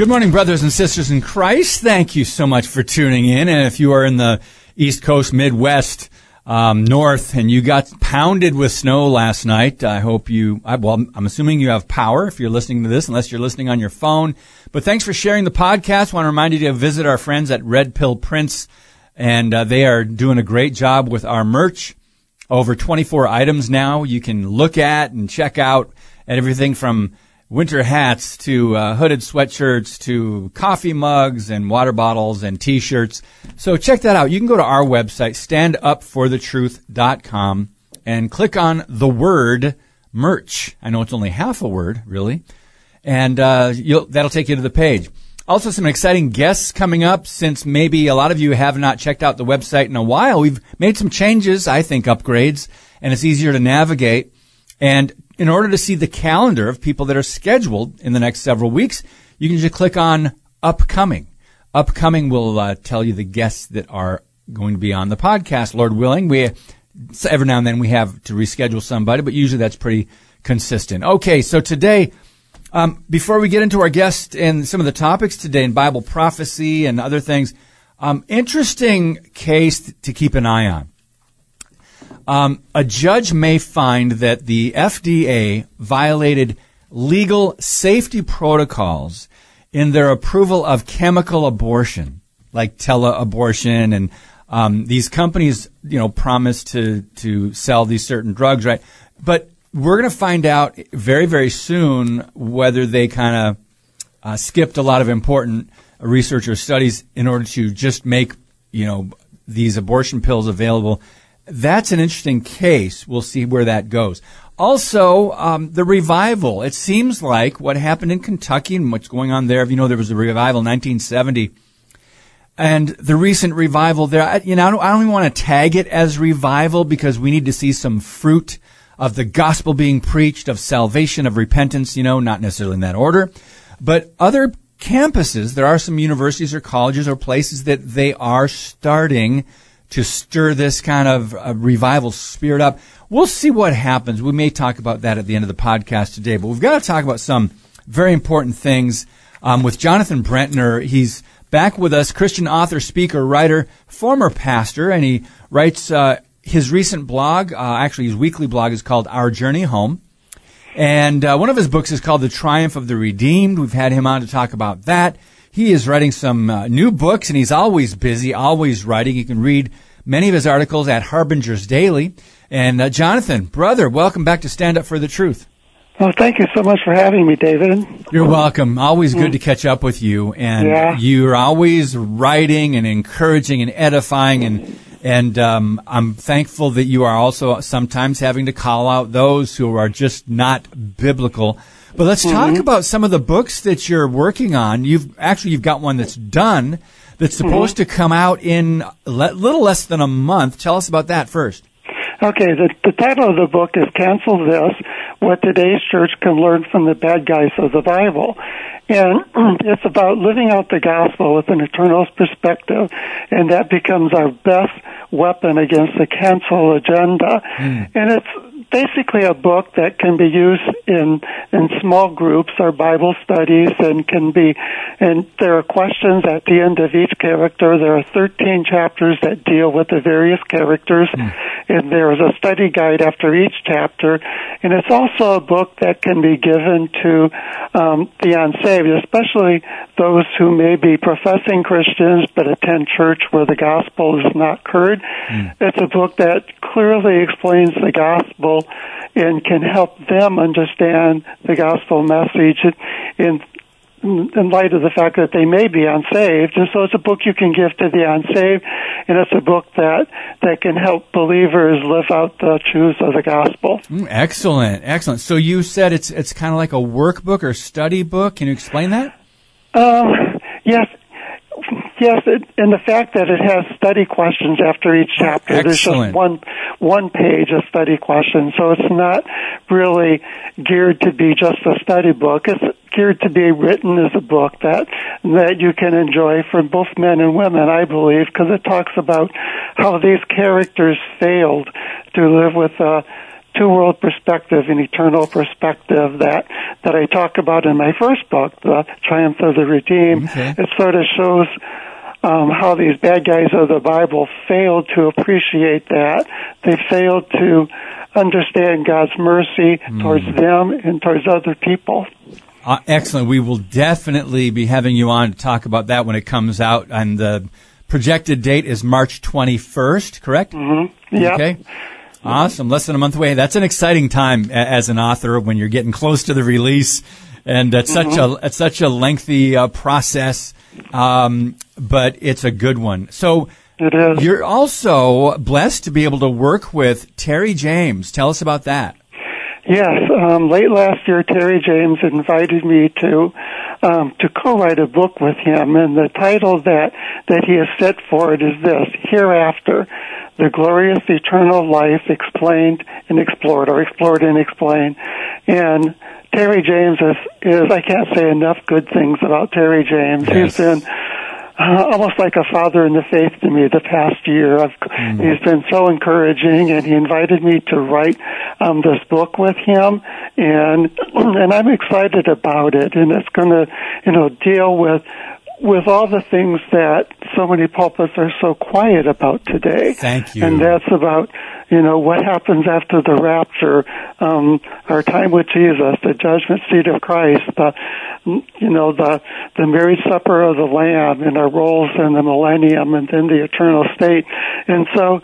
Good morning, brothers and sisters in Christ. Thank you so much for tuning in. And if you are in the East Coast, Midwest, um, north, and you got pounded with snow last night. I hope you, I, well, I'm assuming you have power if you're listening to this, unless you're listening on your phone. But thanks for sharing the podcast. I want to remind you to visit our friends at Red Pill Prints, and uh, they are doing a great job with our merch. Over 24 items now you can look at and check out, and everything from winter hats to uh, hooded sweatshirts to coffee mugs and water bottles and t-shirts. So check that out. You can go to our website, standupforthetruth.com and click on the word merch. I know it's only half a word, really. And uh, that'll take you to the page. Also, some exciting guests coming up since maybe a lot of you have not checked out the website in a while. We've made some changes, I think, upgrades, and it's easier to navigate. And in order to see the calendar of people that are scheduled in the next several weeks, you can just click on upcoming. Upcoming will uh, tell you the guests that are going to be on the podcast. Lord willing, we every now and then we have to reschedule somebody, but usually that's pretty consistent. Okay, so today, um, before we get into our guest and some of the topics today in Bible prophecy and other things, um, interesting case to keep an eye on. Um, a judge may find that the FDA violated legal safety protocols in their approval of chemical abortion, like teleabortion, and um, these companies, you know, promise to to sell these certain drugs, right? But we're going to find out very very soon whether they kind of uh, skipped a lot of important research or studies in order to just make you know these abortion pills available that's an interesting case. We'll see where that goes. Also, um, the revival. It seems like what happened in Kentucky and what's going on there. If you know, there was a revival in 1970, and the recent revival there. You know, I don't, I don't even want to tag it as revival because we need to see some fruit of the gospel being preached, of salvation, of repentance. You know, not necessarily in that order, but other campuses. There are some universities or colleges or places that they are starting to stir this kind of uh, revival spirit up. We'll see what happens. We may talk about that at the end of the podcast today, but we've got to talk about some very important things um, with Jonathan Brentner. He's back with us, Christian author, speaker, writer, former pastor, and he writes uh, his recent blog. Uh, actually, his weekly blog is called Our Journey Home. And uh, one of his books is called The Triumph of the Redeemed. We've had him on to talk about that. He is writing some uh, new books, and he's always busy, always writing. You can read many of his articles at Harbinger's Daily. And uh, Jonathan, brother, welcome back to Stand Up for the Truth. Well, thank you so much for having me, David. You're welcome. Always good mm. to catch up with you, and yeah. you're always writing and encouraging and edifying, and and um, I'm thankful that you are also sometimes having to call out those who are just not biblical. But let's mm-hmm. talk about some of the books that you're working on. You've actually you've got one that's done that's mm-hmm. supposed mm-hmm. to come out in a little less than a month. Tell us about that first. Okay, the, the title of the book is Cancel This What Today's Church Can Learn from the Bad Guys of the Bible. And it's about living out the gospel with an eternal perspective, and that becomes our best weapon against the cancel agenda. Mm. And it's basically a book that can be used in in small groups or Bible studies and can be and there are questions at the end of each character. There are 13 chapters that deal with the various characters mm. and there is a study guide after each chapter and it's also a book that can be given to um, the unsaved, especially those who may be professing Christians but attend church where the gospel is not heard. Mm. It's a book that clearly explains the gospel and can help them understand the gospel message in in light of the fact that they may be unsaved. And so it's a book you can give to the unsaved, and it's a book that, that can help believers live out the truths of the gospel. Mm, excellent, excellent. So you said it's it's kind of like a workbook or study book. Can you explain that? Um, yes. Yes, it, and the fact that it has study questions after each chapter. Excellent. There's just one one page of study questions, so it's not really geared to be just a study book. It's geared to be written as a book that that you can enjoy for both men and women, I believe, because it talks about how these characters failed to live with a two world perspective, an eternal perspective that that I talk about in my first book, The Triumph of the Redeemed. Okay. It sort of shows um, how these bad guys of the Bible failed to appreciate that. They failed to understand God's mercy towards them and towards other people. Uh, excellent. We will definitely be having you on to talk about that when it comes out. And the projected date is March 21st, correct? Mm-hmm. Yeah. Okay. Awesome. Less than a month away. That's an exciting time as an author when you're getting close to the release. And it's such a, it's such a lengthy uh, process. Um, but it's a good one. So It is. you're also blessed to be able to work with Terry James. Tell us about that. Yes, um, late last year, Terry James invited me to um, to co-write a book with him, and the title that that he has set for it is this: "Hereafter, the glorious eternal life explained and explored, or explored and explained." And Terry James is, is I can't say enough good things about Terry James. Yes. He's been uh, almost like a father in the faith to me the past year. I've, He's been so encouraging, and he invited me to write um, this book with him, and and I'm excited about it. And it's going to, you know, deal with with all the things that so many pulpits are so quiet about today. Thank you. And that's about, you know, what happens after the rapture, um, our time with Jesus, the judgment seat of Christ, the, you know, the, the marriage supper of the Lamb and our roles in the millennium and then the eternal state. And so,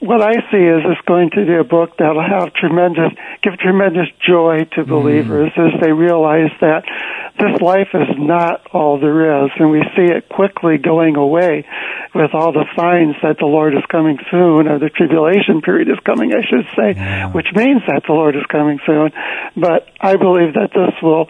what I see is it's going to be a book that'll have tremendous, give tremendous joy to believers as they realize that this life is not all there is, and we see it quickly going away with all the signs that the Lord is coming soon, or the tribulation period is coming, I should say, which means that the Lord is coming soon. But I believe that this will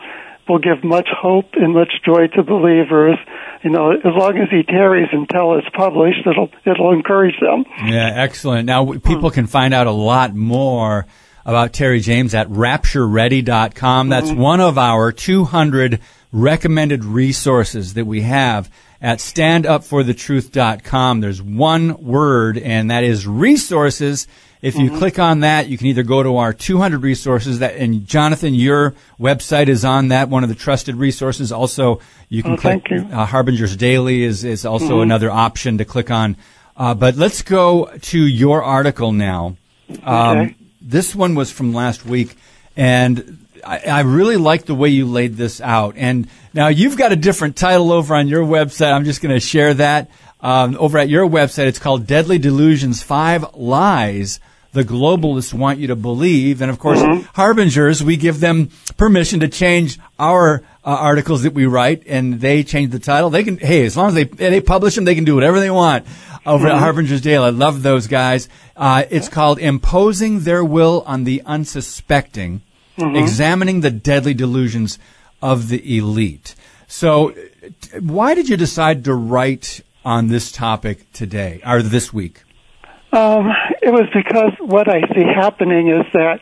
will give much hope and much joy to believers. You know, as long as he tarries until it's published, it'll it'll encourage them. Yeah, excellent. Now, people hmm. can find out a lot more about Terry James at raptureready.com. That's one of our 200 recommended resources that we have at standupforthetruth.com. There's one word, and that is resources. If you click on that, you can either go to our 200 resources that, and Jonathan, your website is on that, one of the trusted resources. Also, you can Oh, click, you. uh, Harbinger's Daily is, is also another option to click on. Uh, but let's go to your article now. Um, Okay. This one was from last week, and I, I really like the way you laid this out. And now you've got a different title over on your website. I'm just going to share that. Um, over at your website, it's called Deadly Delusions Five Lies the globalists want you to believe. And of course, harbingers, we give them permission to change our uh, articles that we write and they change the title. They can, hey, as long as they, they publish them, they can do whatever they want over at Harbinger's Daily. I love those guys. Uh, it's called Imposing Their Will on the Unsuspecting, Examining the Deadly Delusions of the Elite. So, t- why did you decide to write on this topic today, or this week? Um, it was because what I see happening is that,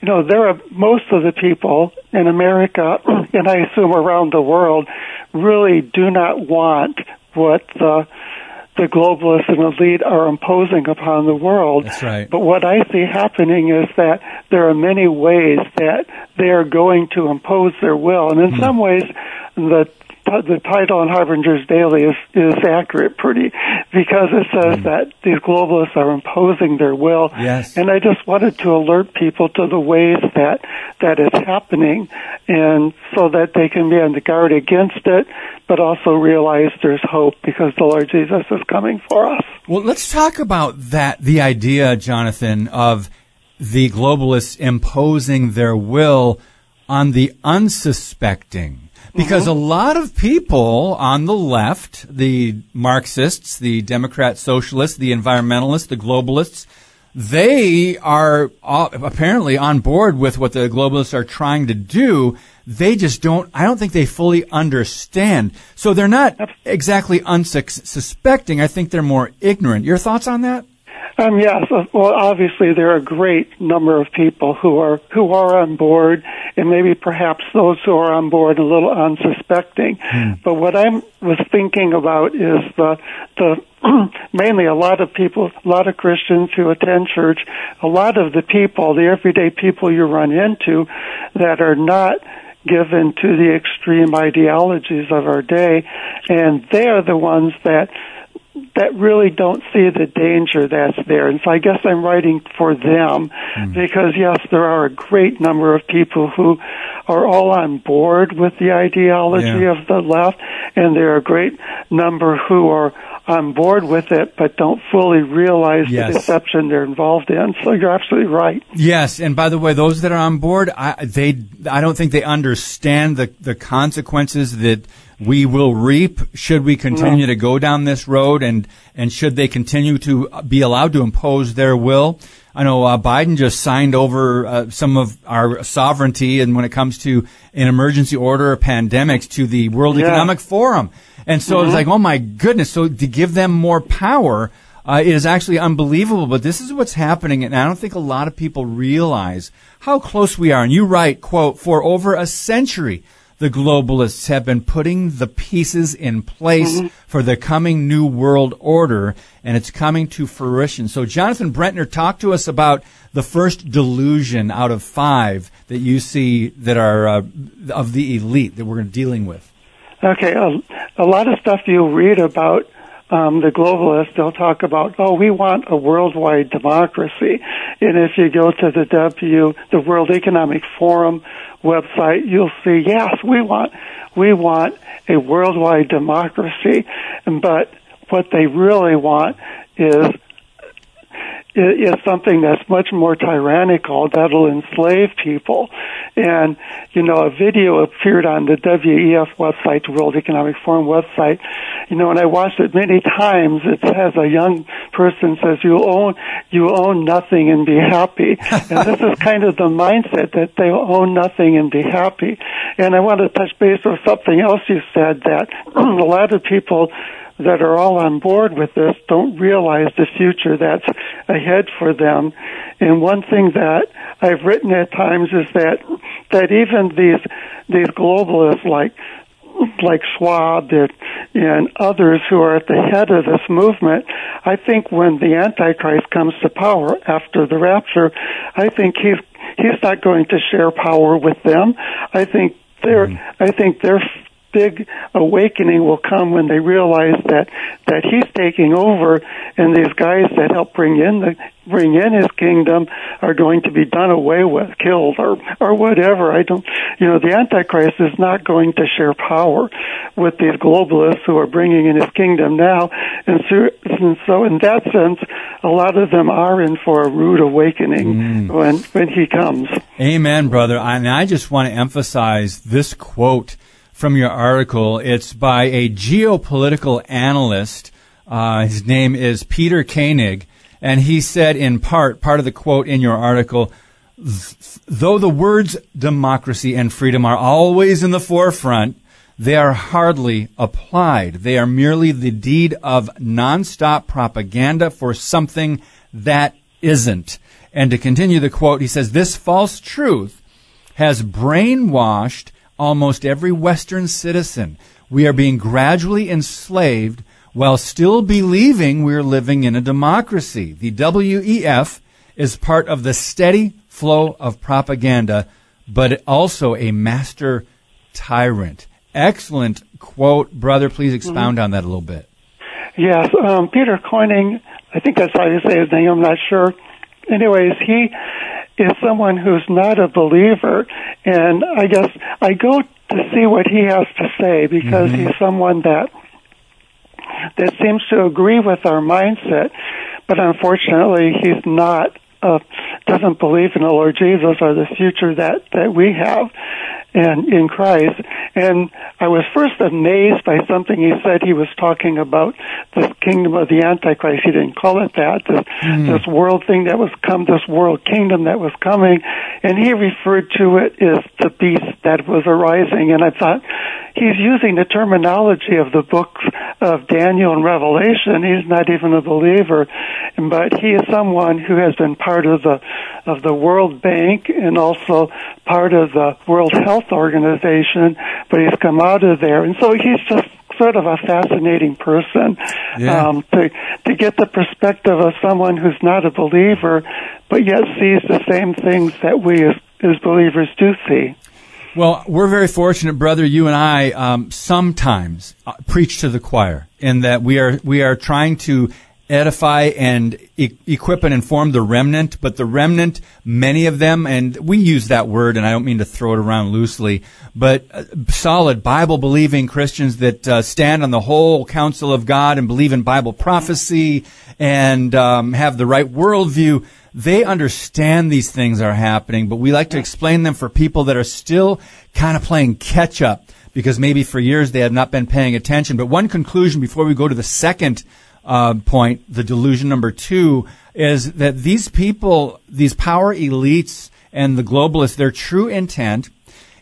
you know, there are most of the people in America, and I assume around the world, really do not want what the the globalists and elite are imposing upon the world. That's right. But what I see happening is that there are many ways that they are going to impose their will, and in hmm. some ways, the the title in Harbinger's Daily is is accurate, pretty, because it says mm. that these globalists are imposing their will. Yes. And I just wanted to alert people to the ways that that is happening, and so that they can be on the guard against it, but also realize there's hope because the Lord Jesus is coming for us. Well, let's talk about that. The idea, Jonathan, of the globalists imposing their will on the unsuspecting. Because mm-hmm. a lot of people on the left, the Marxists, the Democrat socialists, the environmentalists, the globalists, they are apparently on board with what the globalists are trying to do. They just don't, I don't think they fully understand. So they're not exactly unsuspecting. I think they're more ignorant. Your thoughts on that? Um, yes. Well, obviously there are a great number of people who are who are on board, and maybe perhaps those who are on board a little unsuspecting. Hmm. But what I was thinking about is the the mainly a lot of people, a lot of Christians who attend church, a lot of the people, the everyday people you run into, that are not given to the extreme ideologies of our day, and they're the ones that that really don't see the danger that's there. And so I guess I'm writing for them mm. because yes, there are a great number of people who are all on board with the ideology yeah. of the left and there are a great number who are on board with it but don't fully realize yes. the deception they're involved in. So you're absolutely right. Yes, and by the way, those that are on board, I, they I don't think they understand the the consequences that we will reap should we continue to go down this road and, and should they continue to be allowed to impose their will. I know uh, Biden just signed over uh, some of our sovereignty and when it comes to an emergency order or pandemics to the World yeah. Economic Forum. And so mm-hmm. it's like, oh my goodness. So to give them more power, uh, it is actually unbelievable. But this is what's happening. And I don't think a lot of people realize how close we are. And you write, quote, for over a century, the globalists have been putting the pieces in place mm-hmm. for the coming new world order, and it's coming to fruition. So, Jonathan Brentner, talk to us about the first delusion out of five that you see that are uh, of the elite that we're dealing with. Okay, a, a lot of stuff you read about um, the globalists, they'll talk about, oh, we want a worldwide democracy. And if you go to the W, the World Economic Forum website, you'll see, yes, we want, we want a worldwide democracy. But what they really want is is something that's much more tyrannical that'll enslave people. And, you know, a video appeared on the WEF website, the World Economic Forum website. You know, and I watched it many times. It has a young person says, you own, you own nothing and be happy. and this is kind of the mindset that they own nothing and be happy. And I want to touch base with something else you said that a lot of people that are all on board with this don't realize the future that's ahead for them. And one thing that I've written at times is that that even these these globalists like like Schwab and others who are at the head of this movement, I think when the Antichrist comes to power after the rapture, I think he's he's not going to share power with them. I think they're mm-hmm. I think they're big awakening will come when they realize that that he's taking over, and these guys that help bring in the bring in his kingdom are going to be done away with, killed, or or whatever. I don't, you know, the Antichrist is not going to share power with these globalists who are bringing in his kingdom now, and so, and so in that sense, a lot of them are in for a rude awakening mm. when when he comes. Amen, brother. And I just want to emphasize this quote from your article. It's by a geopolitical analyst. Uh, his name is Peter Koenig, and he said in part, part of the quote in your article, though the words democracy and freedom are always in the forefront, they are hardly applied. They are merely the deed of nonstop propaganda for something that isn't. And to continue the quote, he says, this false truth has brainwashed almost every Western citizen. We are being gradually enslaved while still believing we're living in a democracy. The WEF is part of the steady flow of propaganda, but also a master tyrant. Excellent quote, brother. Please expound mm-hmm. on that a little bit. Yes, um, Peter Coining, I think that's how you say his name, I'm not sure. Anyways, he is someone who's not a believer, and I guess I go to see what he has to say because mm-hmm. he's someone that that seems to agree with our mindset, but unfortunately he's not uh, doesn't believe in the Lord Jesus or the future that that we have. And in Christ. And I was first amazed by something he said. He was talking about the kingdom of the Antichrist. He didn't call it that. This, mm. this world thing that was come, this world kingdom that was coming, and he referred to it as the beast that was arising. And I thought he's using the terminology of the books of Daniel and Revelation. He's not even a believer, but he is someone who has been part of the of the World Bank and also part of the World Health Organization, but he's come out of there, and so he's just sort of a fascinating person yeah. um, to to get the perspective of someone who's not a believer, but yet sees the same things that we as, as believers do see. Well, we're very fortunate, brother. You and I um, sometimes uh, preach to the choir in that we are we are trying to edify and e- equip and inform the remnant, but the remnant, many of them, and we use that word, and I don't mean to throw it around loosely, but uh, solid Bible believing Christians that uh, stand on the whole counsel of God and believe in Bible prophecy and um, have the right worldview. They understand these things are happening, but we like to explain them for people that are still kind of playing catch up because maybe for years they have not been paying attention. But one conclusion before we go to the second uh, point, the delusion number two, is that these people, these power elites and the globalists, their true intent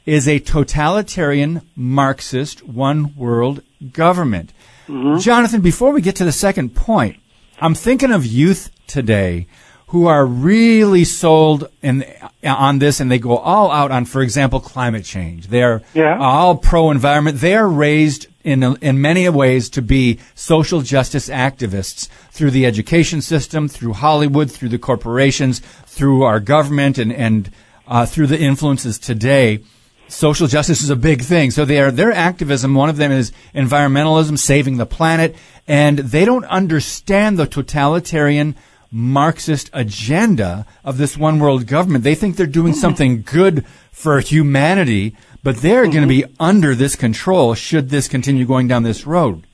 is a totalitarian Marxist one world government. Mm-hmm. Jonathan, before we get to the second point, I'm thinking of youth today who are really sold in, on this and they go all out on, for example, climate change. They're yeah. all pro environment. They are raised in, in many ways to be social justice activists through the education system, through Hollywood, through the corporations, through our government and, and, uh, through the influences today. Social justice is a big thing. So they are, their activism, one of them is environmentalism, saving the planet, and they don't understand the totalitarian Marxist agenda of this one world government. They think they're doing something good for humanity, but they're mm-hmm. going to be under this control should this continue going down this road.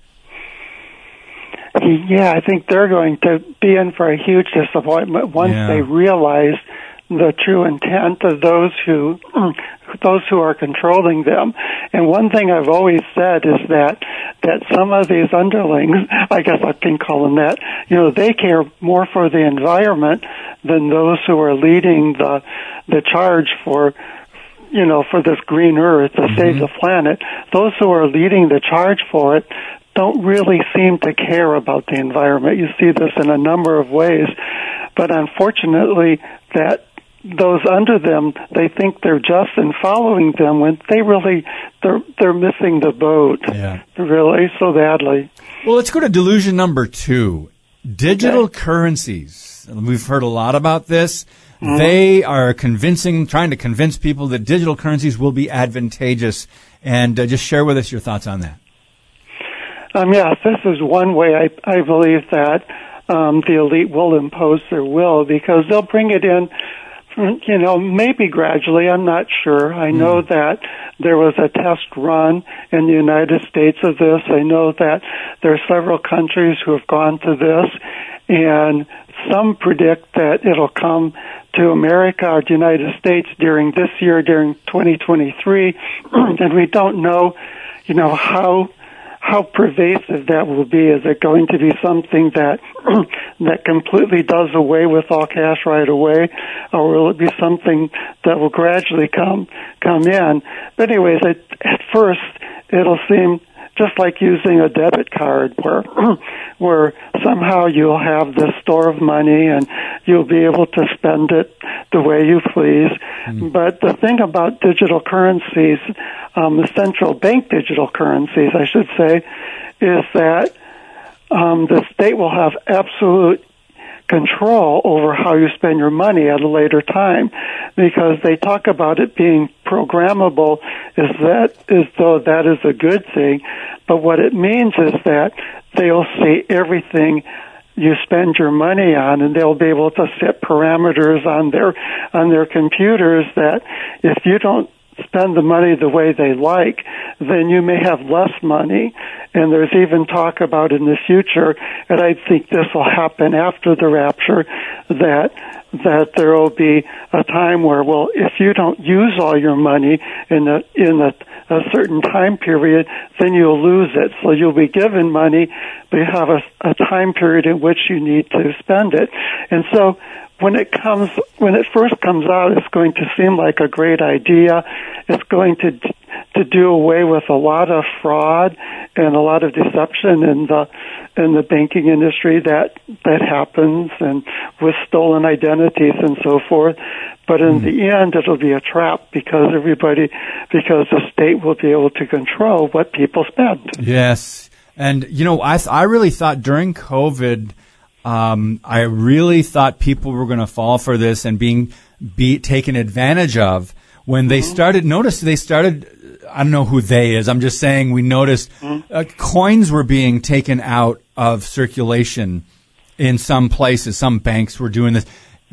Yeah, I think they're going to be in for a huge disappointment once yeah. they realize the true intent of those who those who are controlling them. And one thing I've always said is that that some of these underlings, I guess I can call them that, you know, they care more for the environment than those who are leading the the charge for you know, for this green earth to mm-hmm. save the planet. Those who are leading the charge for it don't really seem to care about the environment. You see this in a number of ways. But unfortunately, that those under them they think they're just in following them when they really they're they're missing the boat yeah. really so badly well let's go to delusion number two digital okay. currencies we've heard a lot about this mm-hmm. they are convincing trying to convince people that digital currencies will be advantageous and uh, just share with us your thoughts on that um yes this is one way i i believe that um, the elite will impose their will because they'll bring it in you know, maybe gradually. I'm not sure. I hmm. know that there was a test run in the United States of this. I know that there are several countries who have gone to this, and some predict that it'll come to America or the United States during this year, during 2023, and we don't know, you know, how how pervasive that will be. Is it going to be something that that completely does away with all cash right away, or will it be something that will gradually come come in? But anyways, at, at first it'll seem just like using a debit card where where somehow you'll have this store of money and you'll be able to spend it the way you please. Mm. But the thing about digital currencies, um, the central bank digital currencies, I should say, is that um, the state will have absolute control over how you spend your money at a later time because they talk about it being programmable is that as though that is a good thing. But what it means is that they'll see everything you spend your money on and they'll be able to set parameters on their on their computers that if you don't spend the money the way they like, then you may have less money. And there's even talk about in the future, and I think this will happen after the rapture, that that there will be a time where, well, if you don't use all your money in a in a, a certain time period, then you'll lose it. So you'll be given money, but you have a, a time period in which you need to spend it. And so when it comes when it first comes out it's going to seem like a great idea. It's going to to do away with a lot of fraud and a lot of deception in the in the banking industry that that happens and with stolen identities and so forth. But in mm. the end it'll be a trap because everybody because the state will be able to control what people spend. Yes. And you know i i really thought during covid um, I really thought people were going to fall for this and being be taken advantage of when they mm-hmm. started. Notice they started. I don't know who they is. I'm just saying we noticed mm-hmm. uh, coins were being taken out of circulation in some places. Some banks were doing this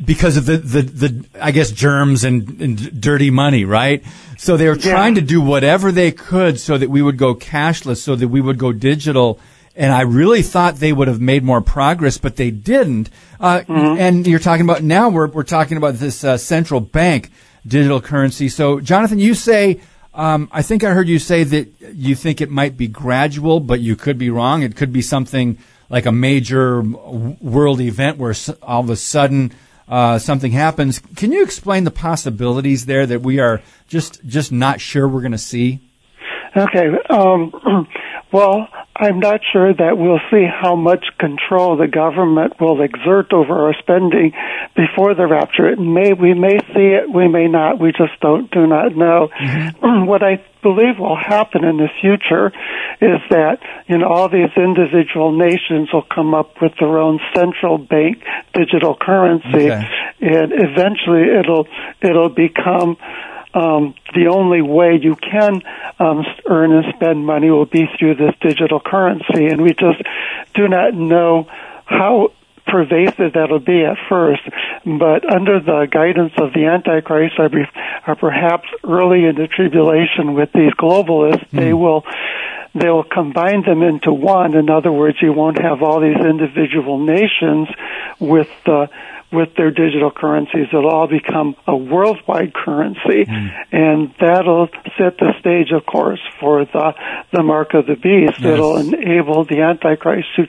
because of the, the, the I guess germs and, and dirty money, right? So they were trying yeah. to do whatever they could so that we would go cashless, so that we would go digital and I really thought they would have made more progress, but they didn't. Uh, mm-hmm. And you're talking about now we're we're talking about this uh, central bank digital currency. So, Jonathan, you say. Um, I think I heard you say that you think it might be gradual, but you could be wrong. It could be something like a major world event where all of a sudden uh, something happens. Can you explain the possibilities there that we are just just not sure we're going to see? Okay. Um, well, I'm not sure that we'll see how much control the government will exert over our spending before the rapture. It may, we may see it, we may not. We just don't, do not know. Mm-hmm. What I believe will happen in the future is that, you know, all these individual nations will come up with their own central bank digital currency okay. and eventually it'll, it'll become um, the only way you can um, earn and spend money will be through this digital currency, and we just do not know how pervasive that'll be at first, but under the guidance of the Antichrist, or, or perhaps early in the tribulation with these globalists, mm. they will they will combine them into one. In other words, you won't have all these individual nations with the with their digital currencies. It'll all become a worldwide currency, mm. and that'll set the stage, of course, for the the mark of the beast. Yes. It'll enable the Antichrist to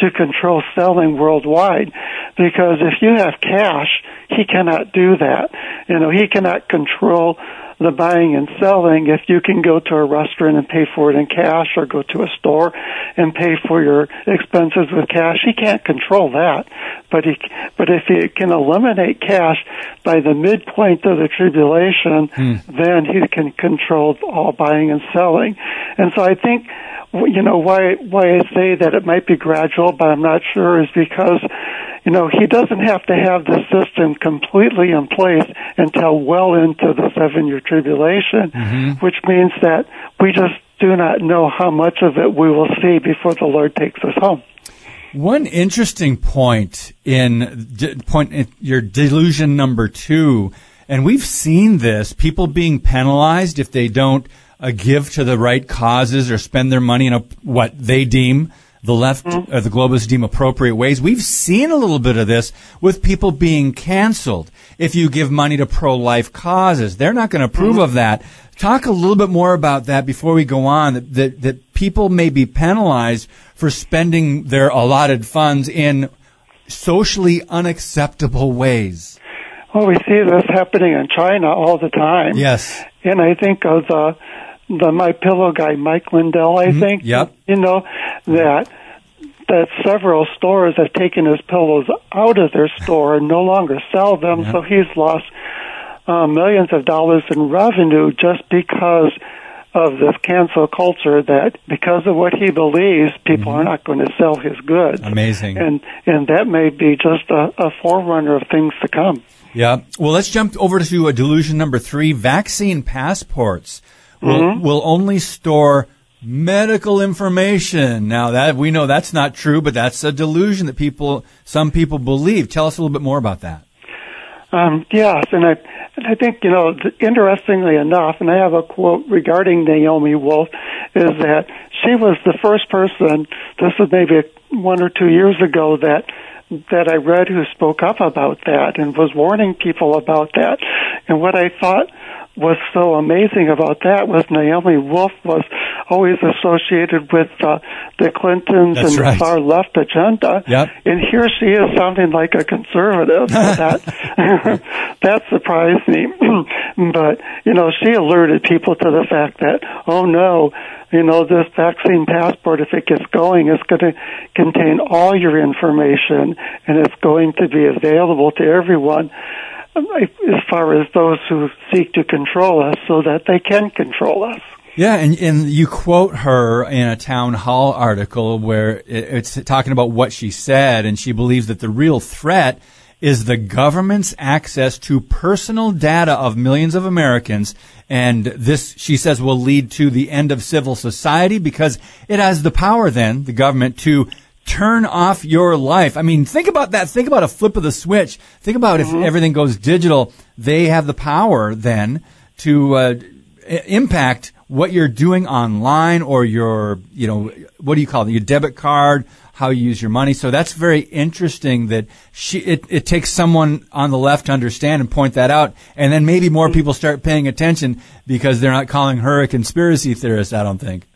to control selling worldwide, because if you have cash, he cannot do that. You know, he cannot control the buying and selling if you can go to a restaurant and pay for it in cash or go to a store and pay for your expenses with cash. He can't control that. But he, but if he can eliminate cash by the midpoint of the tribulation, hmm. then he can control all buying and selling. And so I think, you know, why, why I say that it might be gradual, but I'm not sure is because you know, he doesn't have to have the system completely in place until well into the seven year tribulation, mm-hmm. which means that we just do not know how much of it we will see before the Lord takes us home. One interesting point in point in your delusion number two, and we've seen this: people being penalized if they don't uh, give to the right causes or spend their money in a, what they deem the left mm-hmm. uh, the globalists deem appropriate ways. We've seen a little bit of this with people being canceled. If you give money to pro-life causes, they're not going to approve mm-hmm. of that. Talk a little bit more about that before we go on. That, that, that people may be penalized for spending their allotted funds in socially unacceptable ways. Well, we see this happening in China all the time. Yes. And I think of the the My Pillow guy, Mike Lindell, I mm-hmm. think. Yep. You know that that several stores have taken his pillows out of their store and no longer sell them, yep. so he's lost uh, millions of dollars in revenue just because of this cancel culture that because of what he believes, people mm-hmm. are not going to sell his goods. Amazing. And and that may be just a, a forerunner of things to come. Yeah. Well, let's jump over to a delusion number three: vaccine passports will, mm-hmm. will only store medical information. Now that we know that's not true, but that's a delusion that people, some people believe. Tell us a little bit more about that. Um, yes, and I, and I think you know, interestingly enough, and I have a quote regarding Naomi Wolf, is that she was the first person. This was maybe one or two years ago that that I read who spoke up about that and was warning people about that. And what I thought was so amazing about that was Naomi Wolf was always associated with uh, the Clintons That's and right. the far left agenda. Yep. And here she is sounding like a conservative. So that that surprised me. but you know, she alerted people to the fact that oh no, you know, this vaccine passport, if it gets going, is going to contain all your information and it's going to be available to everyone Um, as far as those who seek to control us so that they can control us. Yeah, and, and you quote her in a Townhall article where it's talking about what she said, and she believes that the real threat is the government's access to personal data of millions of Americans. And this, she says, will lead to the end of civil society because it has the power then, the government, to turn off your life. I mean, think about that. Think about a flip of the switch. Think about if everything goes digital, they have the power then to uh, impact what you're doing online or your, you know, what do you call it? Your debit card, how you use your money. So that's very interesting that she, it, it takes someone on the left to understand and point that out. And then maybe more people start paying attention because they're not calling her a conspiracy theorist, I don't think.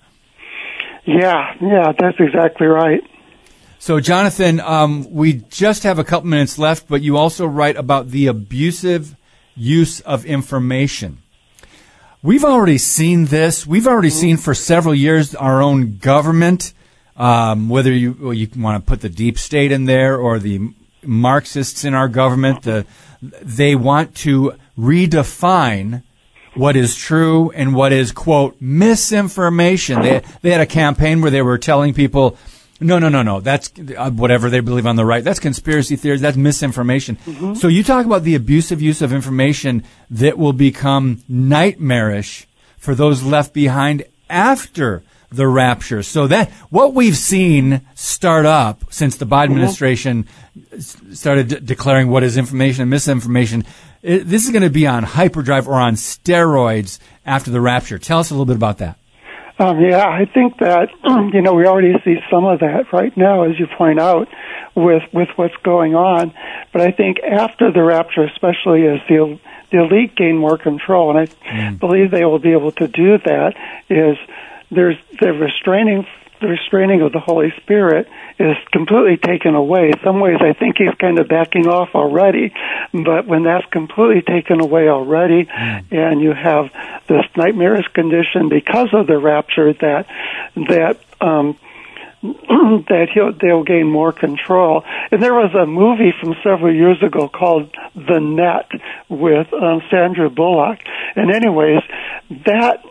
Yeah, yeah, that's exactly right. So, Jonathan, um, we just have a couple minutes left, but you also write about the abusive use of information. We've already seen this. We've already seen for several years our own government, um, whether you well, you want to put the deep state in there or the Marxists in our government, the, they want to redefine what is true and what is quote misinformation. They they had a campaign where they were telling people, no, no, no, no, that's uh, whatever they believe on the right. That's conspiracy theories. That's misinformation. So you talk about the abusive use of information that will become nightmarish for those left behind after the rapture. So that what we've seen start up since the Biden administration started de- declaring what is information and misinformation. It, this is going to be on hyperdrive or on steroids after the rapture. Tell us a little bit about that. Um, yeah, I think that you know we already see some of that right now, as you point out, with with what's going on. But I think after the rapture, especially as the the elite gain more control, and I believe they will be able to do that, is there's the restraining the restraining of the Holy Spirit is completely taken away. Some ways I think he's kind of backing off already, but when that's completely taken away already, and you have this nightmarish condition because of the rapture that that um, that he'll, they'll gain more control. And there was a movie from several years ago called The Net with um, Sandra Bullock. And anyways, that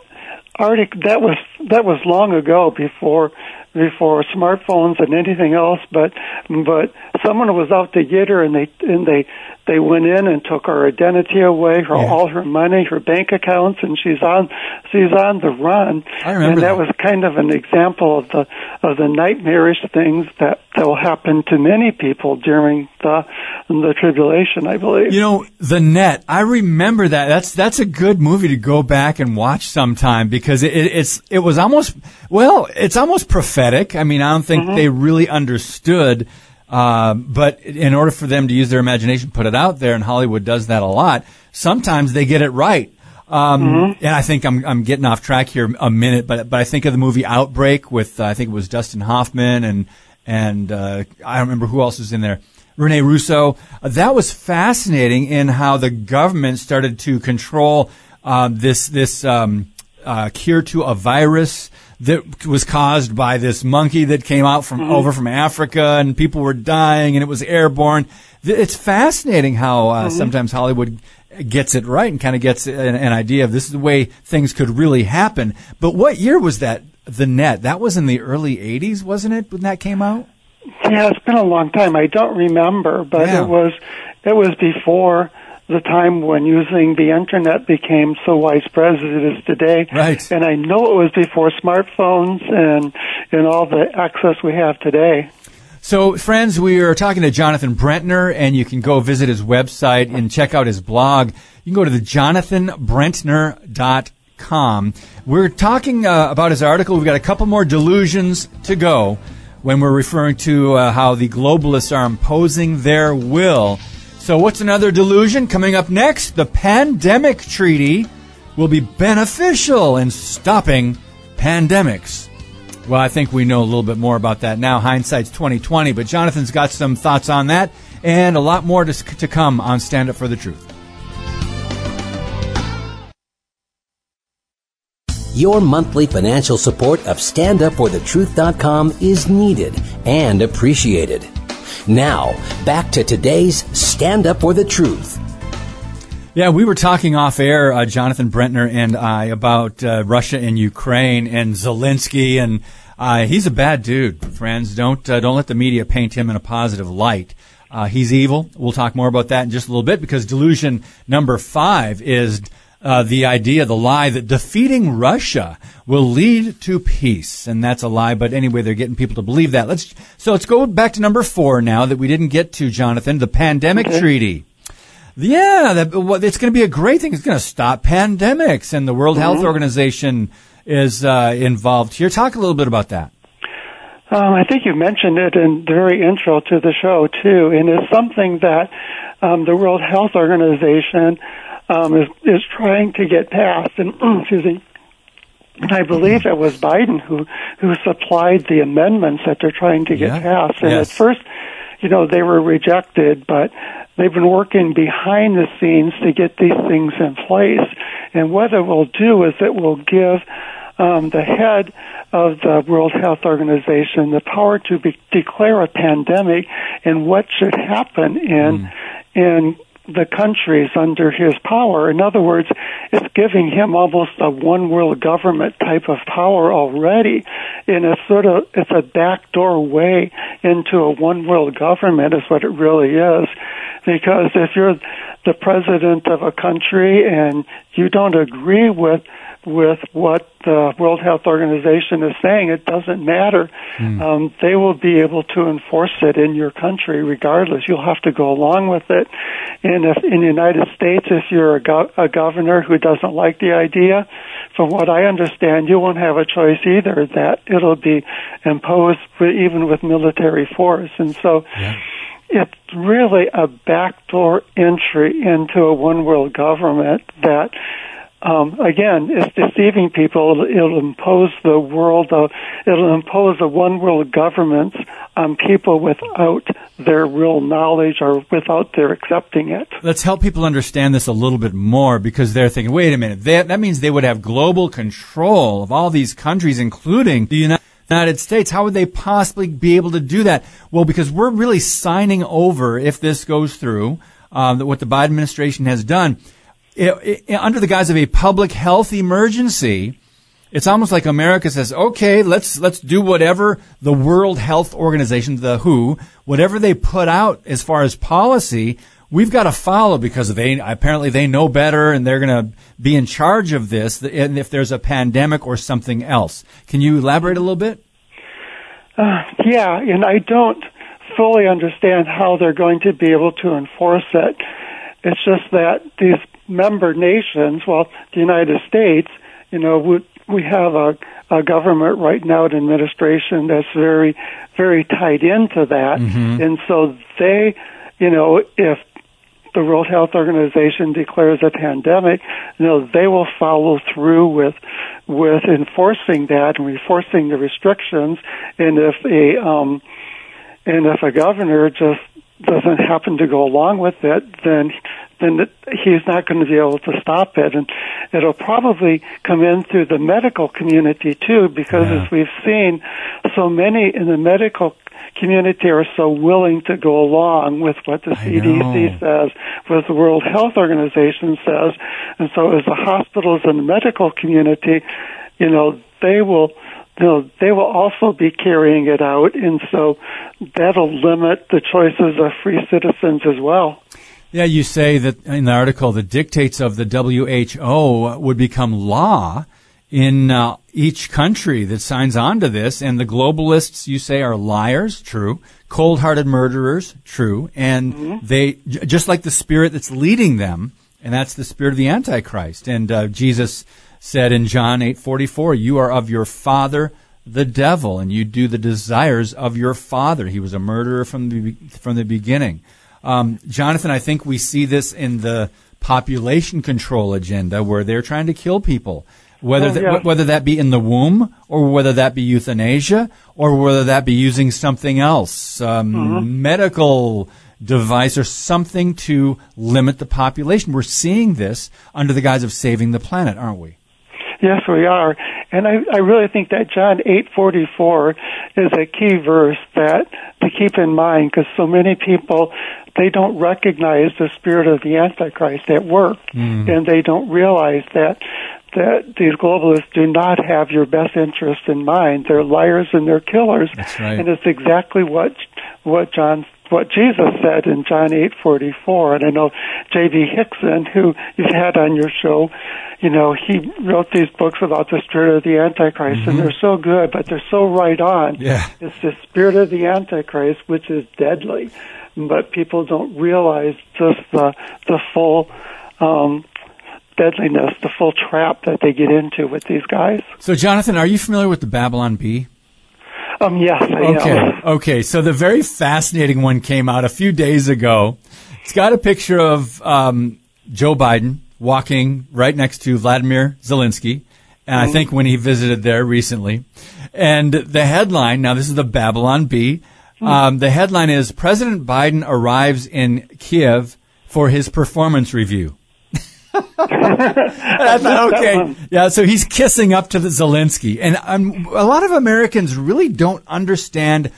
article that was that was long ago before before smartphones and anything else but but someone was out to get her and they and they they went in and took her identity away her Yeah. all her money her bank accounts and she's on she's on the run I remember and that, that. was kind of an example of the of the nightmarish things that that will happen to many people during the the tribulation i believe You know, The Net. I remember that. That's that's a good movie to go back and watch sometime because it, it, it's it was almost well, it's almost prophetic. I mean, I don't think mm-hmm. they really understood. Uh, but in order for them to use their imagination, put it out there, and Hollywood does that a lot. Sometimes they get it right. Um, And I think I'm I'm getting off track here a minute, but but I think of the movie Outbreak with uh, I think it was Dustin Hoffman and and uh, I don't remember who else was in there. Rene Russo. Uh, that was fascinating in how the government started to control uh, this this um, uh, cure to a virus that was caused by this monkey that came out from over from Africa, and people were dying, and it was airborne. It's fascinating how uh, sometimes Hollywood gets it right and kind of gets an, an idea of this is the way things could really happen. But what year was that? The Net. That was in the early '80s, wasn't it? When that came out. Yeah, it's been a long time. I don't remember, but Yeah. it was it was before the time when using the internet became so widespread as it is today. Right. And I know it was before smartphones and and all the access we have today. So, friends, we are talking to Jonathan Brentner, and you can go visit his website and check out his blog. You can go to the jonathanbrentner.com. We're talking uh, about his article. We've got a couple more delusions to go. when we're referring to uh, how the globalists are imposing their will. So, what's another delusion coming up next? The pandemic treaty will be beneficial in stopping pandemics. Well, I think we know a little bit more about that now. Hindsight's 2020, but Jonathan's got some thoughts on that and a lot more to, to come on Stand Up for the Truth. Your monthly financial support of StandUpForTheTruth.com is needed and appreciated. Now, back to today's Stand Up for the Truth. Yeah, we were talking off air, uh, Jonathan Brentner and I, about uh, Russia and Ukraine and Zelensky, and uh, he's a bad dude. Friends, don't uh, don't let the media paint him in a positive light. Uh, he's evil. We'll talk more about that in just a little bit because delusion number five is uh, the idea, the lie that defeating Russia will lead to peace, and that's a lie. But anyway, they're getting people to believe that. Let's so let's go back to number four now that we didn't get to, Jonathan, the pandemic treaty. Yeah, that, it's going to be a great thing. It's going to stop pandemics, and the World mm-hmm. Health Organization is uh, involved here. Talk a little bit about that. Um, I think you mentioned it in the very intro to the show too, and it's something that um, the World Health Organization um, is is trying to get passed. And excuse me. I believe it was Biden who who supplied the amendments that they're trying to get yeah. passed. And yes. at first, you know, they were rejected, but they've been working behind the scenes to get these things in place. And what it will do is it will give um, the head of the World Health Organization the power to be, declare a pandemic and what should happen in mm. in the countries under his power. In other words, it's giving him almost a one world government type of power already. In a sort of, it's a backdoor way into a one world government is what it really is. Because if you're the president of a country and you don't agree with with what the World Health Organization is saying, it doesn't matter. Mm. Um, they will be able to enforce it in your country regardless. You'll have to go along with it. And if in the United States, if you're a, go- a governor who doesn't like the idea, from what I understand, you won't have a choice either. That it'll be imposed even with military force. And so. Yeah it's really a backdoor entry into a one world government that um, again, is deceiving people. It'll, impose the world of, it'll impose a one world government on people without their real knowledge or without their accepting it. Let's help people understand this a little bit more because they're thinking, wait a minute, they, that means they would have global control of all these countries, including the United United States. How would they possibly be able to do that? Well, because we're really signing over, if this goes through, uh, what the Biden administration has done it, it, under the guise of a public health emergency, it's almost like America says, okay, let's, let's do whatever the World Health Organization, the WHO, whatever they put out as far as policy, we've got to follow because they, apparently they know better and they're going to be in charge of this. And if there's a pandemic or something else, can you elaborate a little bit? Uh, yeah, and I don't fully understand how they're going to be able to enforce it. It's just that these member nations, well, the United States, you know, we, we have a, a government right now, an administration that's very, very tied into that. Mm-hmm. And so they, you know, if the World Health Organization declares a pandemic, you know, they will follow through with with enforcing that and enforcing the restrictions. And if a um, and if a governor just doesn't happen to go along with it, then then he's not going to be able to stop it. And it'll probably come in through the medical community too, because yeah. as we've seen, so many in the medical community are so willing to go along with what the I CDC know. says, what the World Health Organization says. And so as the hospitals and the medical community, you know, they will you know, they will also be carrying it out, and so that'll limit the choices of free citizens as well. Yeah, you say that in the article, the dictates of the WHO would become law in uh, each country that signs on to this, and the globalists, you say, are liars, true, cold-hearted murderers, true, and mm-hmm. they, just like the spirit that's leading them, and that's the spirit of the Antichrist. And uh, Jesus said in John 8:44, "You are of your father, the devil and you do the desires of your father. He was a murderer from the from the beginning. Um, Jonathan, I think we see this in the population control agenda where they're trying to kill people. Whether Oh, that, whether that be in the womb or whether that be euthanasia or whether that be using something else, um, Mm-hmm. medical device or something to limit the population. We're seeing this under the guise of saving the planet, aren't we? Yes, we are, and I, I really think that John eight forty four is a key verse that to keep in mind because so many people they don't recognize the spirit of the Antichrist at work, and they don't realize that that these globalists do not have your best interest in mind. They're liars and they're killers, That's right. and it's exactly what what John what Jesus said in John eight forty four. And I know J. B. Hixson, who you've had on your show, you know, he wrote these books about the spirit of the Antichrist, and they're so good, but they're so right on. Mm-hmm. Yeah. It's the spirit of the Antichrist, which is deadly, but people don't realize just the the full. Um, deadliness, the full trap that they get into with these guys. So, Jonathan, are you familiar with the Babylon Bee? Um, yes, I Okay. am. Okay. So the very fascinating one came out a few days ago. It's got a picture of um, Joe Biden walking right next to Vladimir Zelensky. And I think when he visited there recently. And the headline, now this is the Babylon Bee. Um, the headline is President Biden arrives in Kiev for his performance review. I thought, okay, yeah. So he's kissing up to the Zelensky, and um, a lot of Americans really don't understand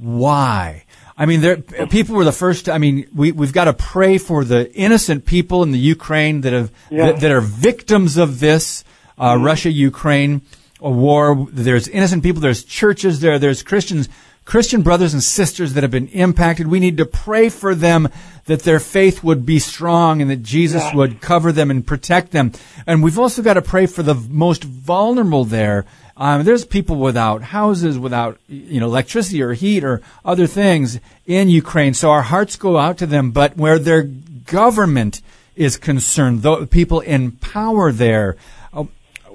why. I mean, there people were the first. I mean, we we've got to pray for the innocent people in the Ukraine that have Yeah. that, that are victims of this uh, Russia Ukraine war. There's innocent people. There's churches there. There's Christians. Christian brothers and sisters that have been impacted. We need to pray for them that their faith would be strong and that Jesus Yeah. would cover them and protect them. And we've also got to pray for the most vulnerable there. Um, there's people without houses, without you know electricity or heat or other things in Ukraine. So our hearts go out to them. But where their government is concerned, the people in power there, uh,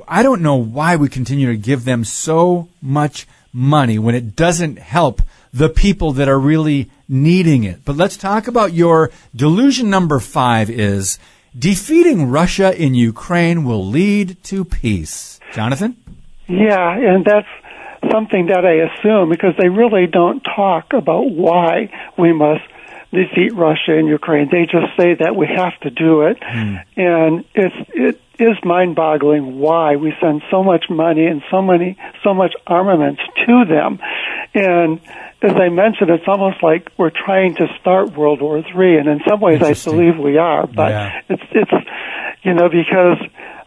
I don't know why we continue to give them so much money when it doesn't help the people that are really needing it. But let's talk about your delusion number five is defeating Russia in Ukraine will lead to peace. Jonathan? Yeah, and that's something that I assume because they really don't talk about why we must defeat Russia and Ukraine. They just say that we have to do it, hmm. and it's it is mind-boggling why we send so much money and so many so much armaments to them, and as I mentioned, it's almost like we're trying to start World War Three, and in some ways, I believe we are. But Yeah. it's it's you know because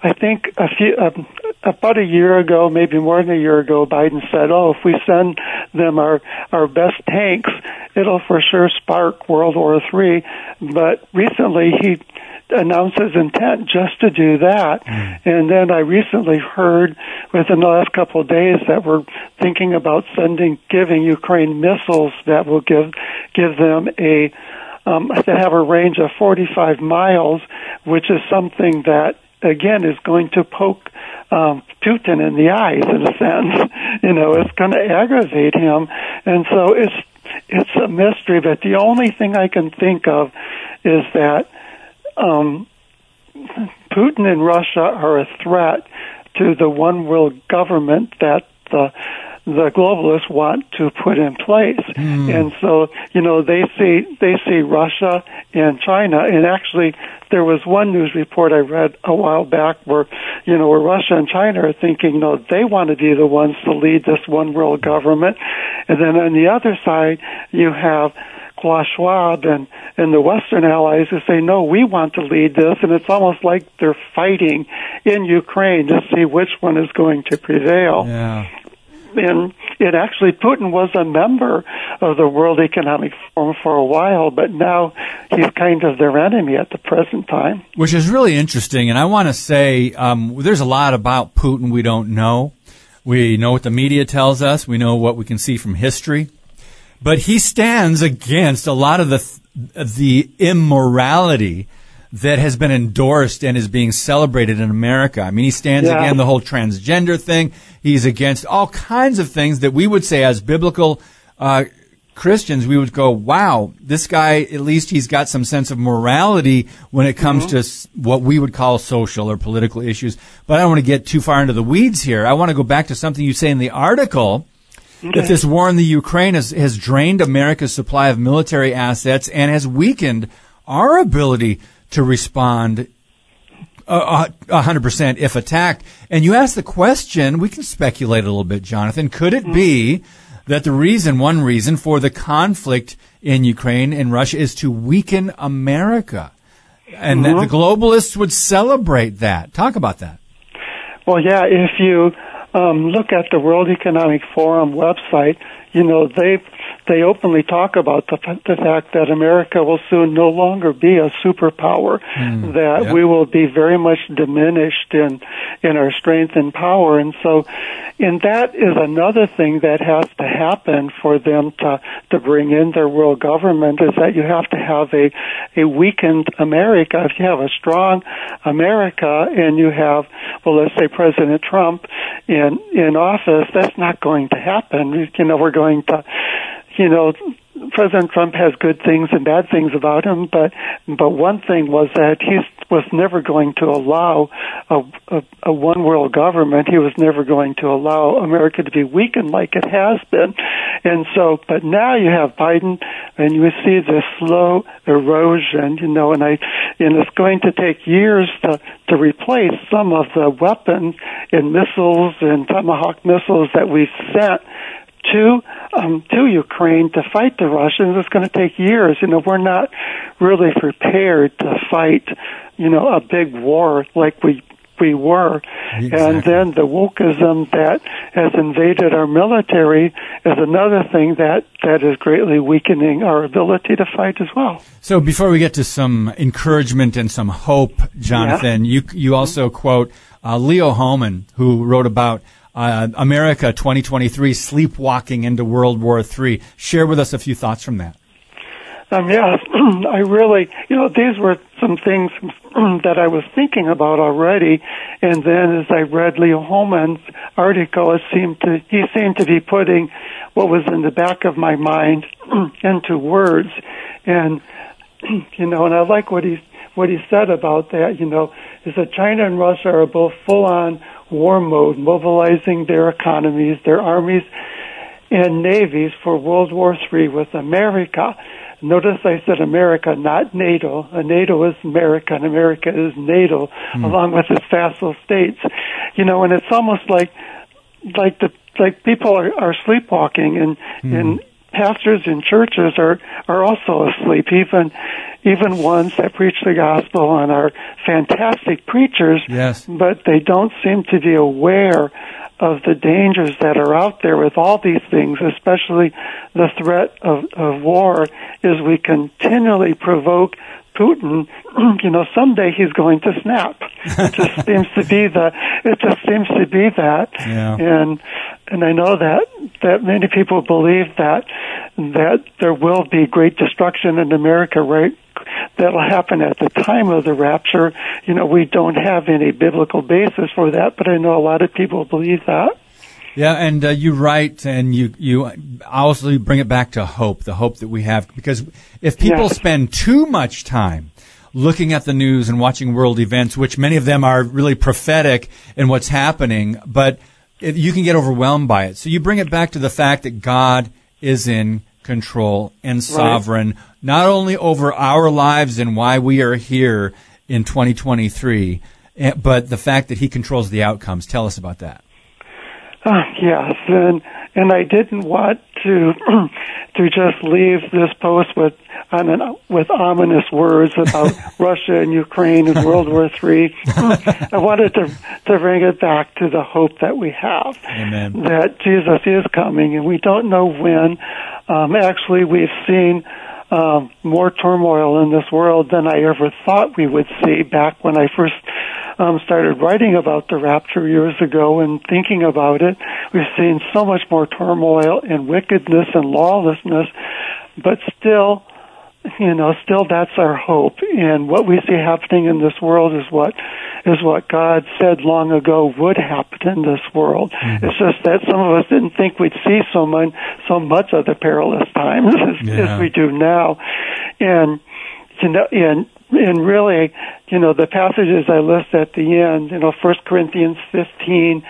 I think a few um, about a year ago, maybe more than a year ago, Biden said, "Oh, if we send them our our best tanks, it'll for sure spark World War Three." But recently, he announced his intent just to do that, and then I recently heard within the last couple of days that we're thinking about sending giving Ukraine missiles that will give give them a um, that have a range of 45 miles, which is something that again is going to poke um, Putin in the eyes in a sense. You know, it's going to aggravate him, and so it's it's a mystery. But the only thing I can think of is that um, Putin and Russia are a threat to the one world government that the the globalists want to put in place. Hmm. And so, you know, they see they see Russia and China and actually there was one news report I read a while back where, you know, where Russia and China are thinking, no, they want to be the ones to lead this one world government. And then on the other side, you have Klaus Schwab and, and the Western allies who say, no, we want to lead this. And it's almost like they're fighting in Ukraine to see which one is going to prevail. Yeah. And it actually, Putin was a member of the World Economic Forum for a while, but now he's kind of their enemy at the present time. Which is really interesting. And I want to say um, there's a lot about Putin we don't know. We know what the media tells us, we know what we can see from history. But he stands against a lot of the, the immorality that has been endorsed and is being celebrated in America. I mean, he stands Yeah. against the whole transgender thing. He's against all kinds of things that we would say as biblical uh, Christians, we would go, wow, this guy, at least he's got some sense of morality when it comes to what we would call social or political issues. But I don't want to get too far into the weeds here. I want to go back to something you say in the article that this war in the Ukraine has, has drained America's supply of military assets and has weakened our ability to respond uh, a hundred percent if attacked. And you ask the question, we can speculate a little bit, Jonathan. Could it be that the reason, one reason for the conflict in Ukraine and Russia is to weaken America? And that the globalists would celebrate that. Talk about that. Well, yeah, if you um, look at the World Economic Forum website, you know they they openly talk about the, the fact that America will soon no longer be a superpower, hmm. that yeah. we will be very much diminished in in our strength and power, and so, and that is another thing that has to happen for them to to bring in their world government is that you have to have a a weakened America. If you have a strong America and you have, well, let's say President Trump in in office, that's not going to happen. You know, we're going to, you know, President Trump has good things and bad things about him, but but one thing was that he was never going to allow a, a, a one world government. He was never going to allow America to be weakened like it has been, and so. But now you have Biden, and you see this slow erosion, you know, and I and it's going to take years to to replace some of the weapons and missiles and tomahawk missiles that we've sent to um, to Ukraine to fight the Russians. It's going to take years. You know, we're not really prepared to fight, you know, a big war like we we were. And then the wokeism that has invaded our military is another thing that that is greatly weakening our ability to fight as well. So before we get to some encouragement and some hope, Jonathan, you you also quote uh, Leo Hohmann, who wrote about uh, America 2023 sleepwalking into World War III. Share with us a few thoughts from that. Um, I really, you know, these were some things that I was thinking about already, and then as I read Leo Hohmann's article, it seemed to he seemed to be putting what was in the back of my mind into words, and you know, and I like what he what he said about that. You know, is that China and Russia are both full on war mode, mobilizing their economies, their armies, and navies for World War III with America. Notice I said America, not NATO. NATO is America, and America is NATO, hmm. along with its vassal states. You know, and it's almost like like the like people are, are sleepwalking, and and hmm. Pastors in churches are are also asleep. Even even ones that preach the gospel and are fantastic preachers, Yes. but they don't seem to be aware of the dangers that are out there with all these things, especially the threat of, of war, is we continually provoke Putin, you know, someday he's going to snap. It just seems to be the, it just seems to be that. Yeah. And, and I know that, that many people believe that, that there will be great destruction in America, right? That'll happen at the time of the rapture. You know, we don't have any biblical basis for that, but I know a lot of people believe that. Yeah, and uh, you write, and you you also bring it back to hope, the hope that we have, because if people Yes. spend too much time looking at the news and watching world events, which many of them are really prophetic in what's happening, but if you can get overwhelmed by it. So you bring it back to the fact that God is in control and sovereign, not only over our lives and why we are here in 2023, eh, but the fact that He controls the outcomes. Tell us about that. Uh, yes, and and I didn't want to to just leave this post with on an, with ominous words about Russia and Ukraine and World War Three. I wanted to to bring it back to the hope that we have Amen. that Jesus is coming, and we don't know when. Um, actually, we've seen. Um, more turmoil in this world than I ever thought we would see back when I first um, started writing about the rapture years ago and thinking about it. We've seen so much more turmoil and wickedness and lawlessness, but still, you know, still that's our hope. And what we see happening in this world is what is what God said long ago would happen in this world. Mm-hmm. It's just that some of us didn't think we'd see so much so much of the perilous times as, yeah. as we do now. And you know, and and really, you know, the passages I list at the end, you know, First Corinthians 15,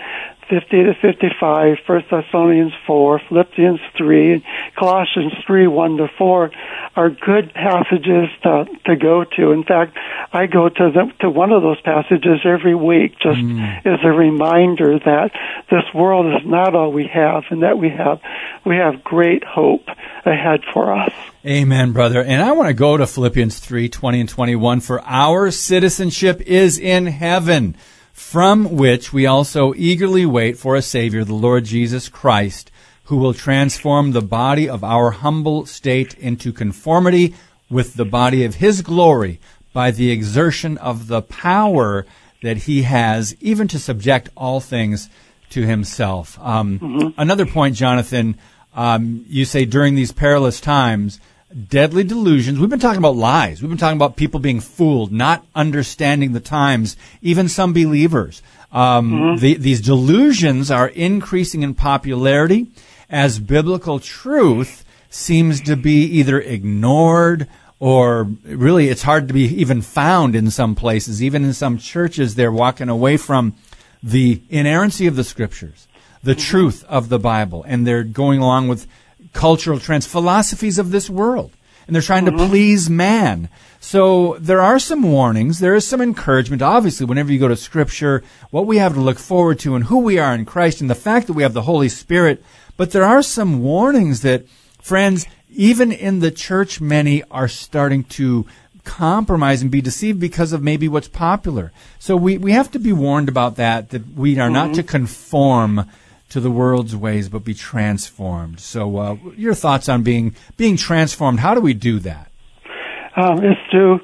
50 to 55, 1 Thessalonians 4, Philippians 3, Colossians 3, 1 to 4 are good passages to, to go to. In fact, I go to them, to one of those passages every week just mm. as a reminder that this world is not all we have and that we have, we have great hope ahead for us. Amen, brother. And I want to go to Philippians 3, 20 and 21 for our citizenship is in heaven from which we also eagerly wait for a Savior, the Lord Jesus Christ, who will transform the body of our humble state into conformity with the body of His glory by the exertion of the power that He has, even to subject all things to Himself. Um, mm-hmm. Another point, Jonathan, um, you say during these perilous times, deadly delusions. We've been talking about lies. We've been talking about people being fooled, not understanding the times, even some believers. Um, mm-hmm. the, these delusions are increasing in popularity as biblical truth seems to be either ignored or really it's hard to be even found in some places. Even in some churches, they're walking away from the inerrancy of the scriptures, the mm-hmm. truth of the Bible, and they're going along with cultural trends, philosophies of this world. And they're trying mm-hmm. to please man. So there are some warnings. There is some encouragement. Obviously, whenever you go to Scripture, what we have to look forward to and who we are in Christ and the fact that we have the Holy Spirit. But there are some warnings that, friends, even in the church, many are starting to compromise and be deceived because of maybe what's popular. So we, we have to be warned about that, that we are mm-hmm. not to conform to the world's ways, but be transformed. So, uh, your thoughts on being being transformed? How do we do that? Um, it's through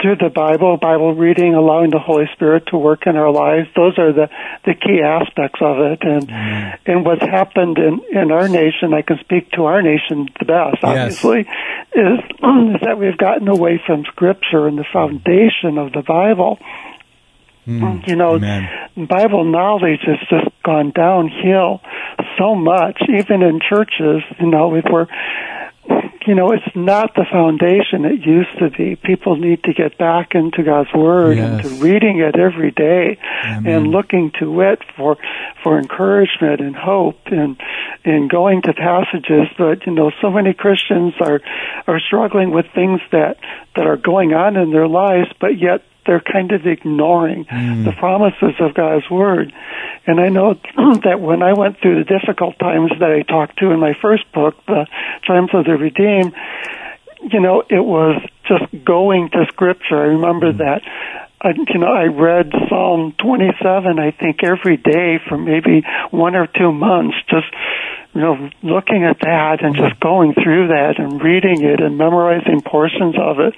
through the Bible, Bible reading, allowing the Holy Spirit to work in our lives. Those are the the key aspects of it. And mm. and what's happened in in our nation, I can speak to our nation the best, obviously, yes. is is that we've gotten away from Scripture and the foundation of the Bible. Mm, you know, Amen. Bible knowledge is just gone downhill so much, even in churches. You know, we're, you know, it's not the foundation it used to be. People need to get back into God's Word yes. and to reading it every day Amen. and looking to it for for encouragement and hope and and going to passages. But you know, so many Christians are are struggling with things that that are going on in their lives, but yet they're kind of ignoring mm. the promises of God's Word. And I know that when I went through the difficult times that I talked to in my first book, The Triumph of the Redeemed, you know, it was just going to Scripture. I remember mm. that. I, you know, I read Psalm 27, I think, every day for maybe one or two months, just you know, looking at that and just going through that and reading it and memorizing portions of it,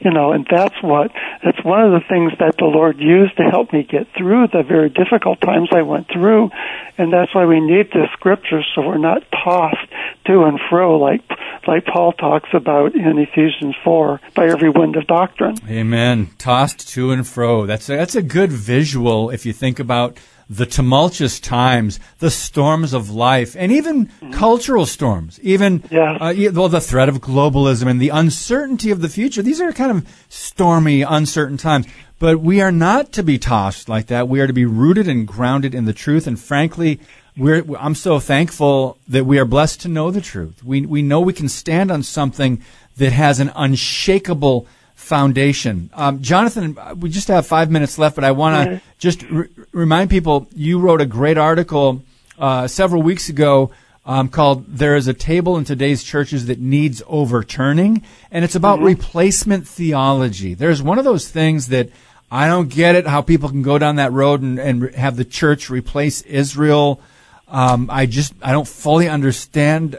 you know, and that's what, that's one of the things that the Lord used to help me get through the very difficult times I went through. And that's why we need the scriptures so we're not tossed to and fro like, like Paul talks about in Ephesians 4 by every wind of doctrine. Amen. Tossed to and fro. That's a, that's a good visual if you think about the tumultuous times, the storms of life, and even mm-hmm. cultural storms, even yes. uh, well, the threat of globalism and the uncertainty of the future. These are kind of stormy, uncertain times. But we are not to be tossed like that. We are to be rooted and grounded in the truth. And frankly, we're, I'm so thankful that we are blessed to know the truth. We, we know we can stand on something that has an unshakable Foundation. Um, Jonathan, we just have five minutes left, but I want to mm-hmm. just r- remind people you wrote a great article uh, several weeks ago um, called There is a Table in Today's Churches That Needs Overturning, and it's about mm-hmm. replacement theology. There's one of those things that I don't get it how people can go down that road and, and have the church replace Israel. Um, I just I don't fully understand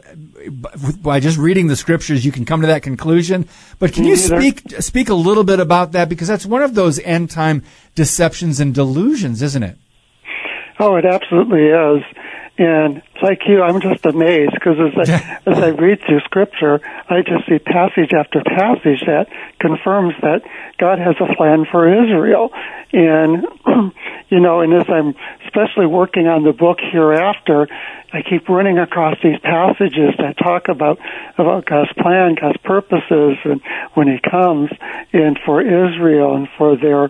by just reading the scriptures, you can come to that conclusion. But can you mm-hmm. speak speak a little bit about that because that's one of those end time deceptions and delusions, isn't it? Oh, it absolutely is. And like you, I'm just amazed because as I, as I read through scripture, I just see passage after passage that confirms that God has a plan for Israel. And, you know, and as I'm especially working on the book hereafter, I keep running across these passages that talk about, about God's plan, God's purposes, and when He comes, and for Israel and for their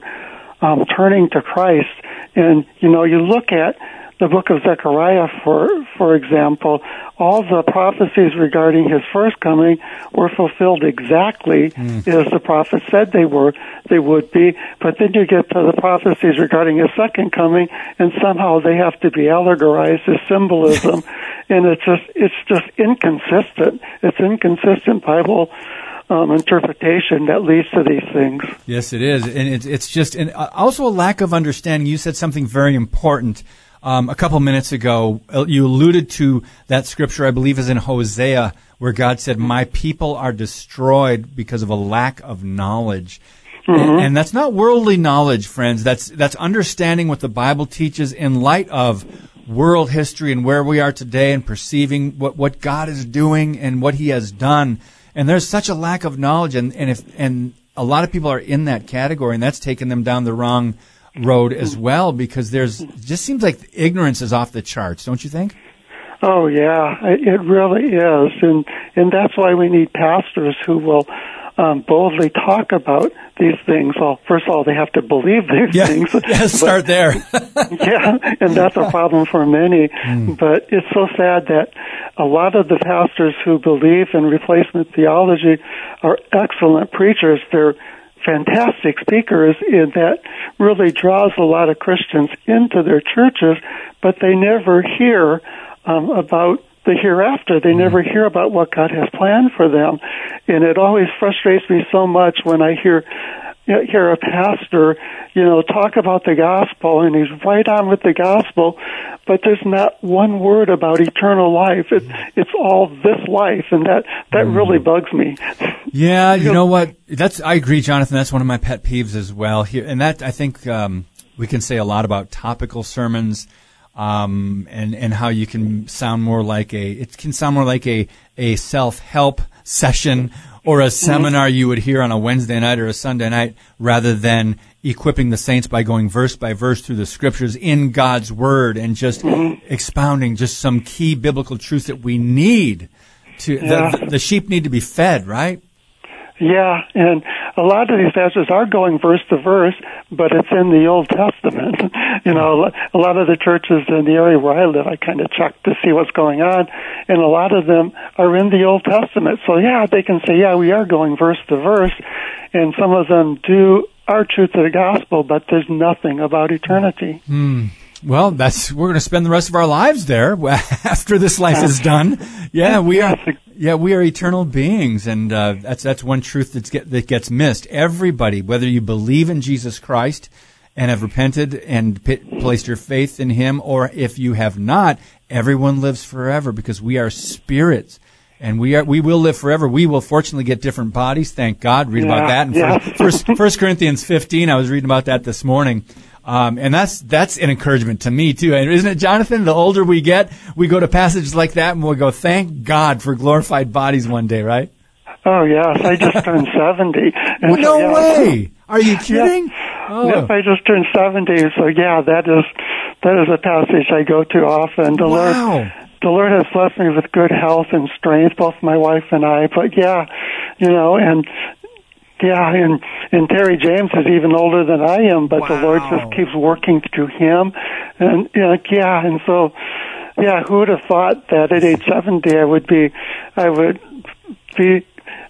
um, turning to Christ. And, you know, you look at the book of Zechariah, for for example, all the prophecies regarding his first coming were fulfilled exactly mm. as the prophet said they were they would be. But then you get to the prophecies regarding his second coming, and somehow they have to be allegorized as symbolism, and it's just it's just inconsistent. It's inconsistent Bible. Um, interpretation that leads to these things. Yes, it is, and it's, it's just, and also a lack of understanding. You said something very important um, a couple minutes ago, uh, you alluded to that scripture, I believe is in Hosea, where God said, My people are destroyed because of a lack of knowledge. Mm-hmm. And, and that's not worldly knowledge, friends. That's, that's understanding what the Bible teaches in light of world history and where we are today and perceiving what, what God is doing and what He has done. And there's such a lack of knowledge, and, and if and a lot of people are in that category, and that's taken them down the wrong road as well because there's just seems like ignorance is off the charts, don't you think? Oh yeah, it really is, and and that's why we need pastors who will um, boldly talk about these things. Well, first of all, they have to believe these yeah. things. Yeah, start there. yeah, and that's a problem for many. Mm. But it's so sad that a lot of the pastors who believe in replacement theology are excellent preachers. They're fantastic speakers and that really draws a lot of Christians into their churches, but they never hear um, about the hereafter. They never mm-hmm. hear about what God has planned for them. And it always frustrates me so much when I hear hear a pastor, you know, talk about the gospel and he's right on with the gospel, but there's not one word about eternal life. It's it's all this life, and that that mm. really bugs me. Yeah, you know what? That's I agree, Jonathan. That's one of my pet peeves as well. Here, and that I think um, we can say a lot about topical sermons. Um, and, and how you can sound more like a, it can sound more like a, a self-help session or a mm-hmm. seminar you would hear on a Wednesday night or a Sunday night rather than equipping the saints by going verse by verse through the scriptures in God's word and just mm-hmm. expounding just some key biblical truths that we need to yeah. the, the sheep need to be fed, right? Yeah, and a lot of these passages are going verse to verse, but it's in the Old Testament. you know, a lot of the churches in the area where I live, I kind of check to see what's going on, and a lot of them are in the Old Testament. So yeah, they can say, yeah, we are going verse to verse, and some of them do are true to the gospel, but there's nothing about eternity. Mm. Well, that's we're going to spend the rest of our lives there after this life is done. Yeah, we are. Yeah, we are eternal beings, and uh, that's that's one truth that's get, that gets missed. Everybody, whether you believe in Jesus Christ and have repented and placed your faith in Him, or if you have not, everyone lives forever because we are spirits and we are we will live forever. We will fortunately get different bodies. Thank God. Read yeah, about that in yeah. first, first Corinthians fifteen. I was reading about that this morning. Um, and that's that's an encouragement to me too, and isn't it, Jonathan? The older we get, we go to passages like that, and we'll go, "Thank God for glorified bodies one day," right? Oh yes, I just turned seventy. no so, yeah. way! Are you kidding? Oh. Yep, I just turned seventy. So yeah, that is that is a passage I go to often. The wow. Lord, the Lord has blessed me with good health and strength, both my wife and I. But yeah, you know, and yeah, and and Terry James is even older than I am, but wow. the Lord just keeps working through him, and uh, yeah, and so yeah, who would have thought that at age seventy I would be, I would be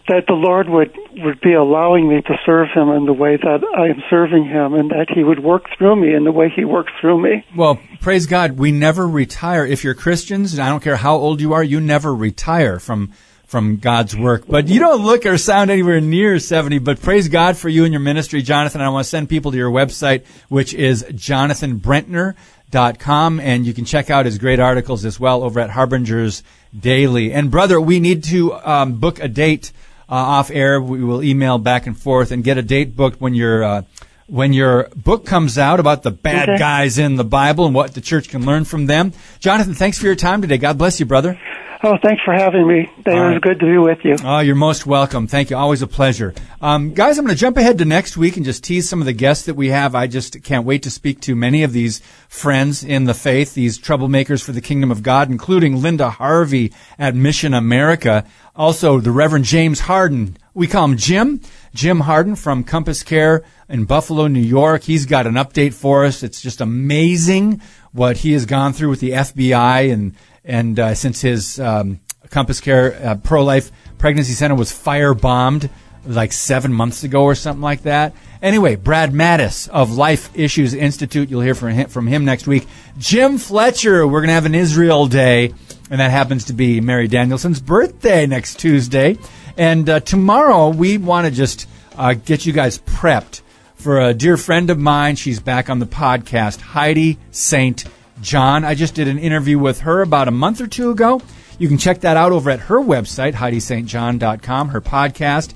that the Lord would would be allowing me to serve Him in the way that I am serving Him, and that He would work through me in the way He works through me. Well, praise God, we never retire. If you're Christians, and I don't care how old you are, you never retire from from God's work. But you don't look or sound anywhere near 70, but praise God for you and your ministry, Jonathan. I want to send people to your website, which is jonathanbrentner.com, and you can check out his great articles as well over at Harbingers Daily. And brother, we need to um, book a date uh, off air. We will email back and forth and get a date booked when you're uh, when your book comes out about the bad Okay. guys in the Bible and what the church can learn from them. Jonathan, thanks for your time today. God bless you, brother. Oh, thanks for having me. It was right. good to be with you. Oh, you're most welcome. Thank you. Always a pleasure. Um, guys, I'm going to jump ahead to next week and just tease some of the guests that we have. I just can't wait to speak to many of these friends in the faith, these troublemakers for the kingdom of God, including Linda Harvey at Mission America. Also, the Reverend James Harden. We call him Jim. Jim Harden from Compass Care in Buffalo, New York. He's got an update for us. It's just amazing what he has gone through with the FBI and and uh, since his um, Compass Care uh, pro life pregnancy center was firebombed like seven months ago or something like that. Anyway, Brad Mattes of Life Issues Institute. You'll hear from him, from him next week. Jim Fletcher. We're going to have an Israel day, and that happens to be Mary Danielsen's birthday next Tuesday. And uh, tomorrow, we want to just uh, get you guys prepped for a dear friend of mine. She's back on the podcast, Heidi St. John. I just did an interview with her about a month or two ago. You can check that out over at her website, HeidiSt.John.com, her podcast.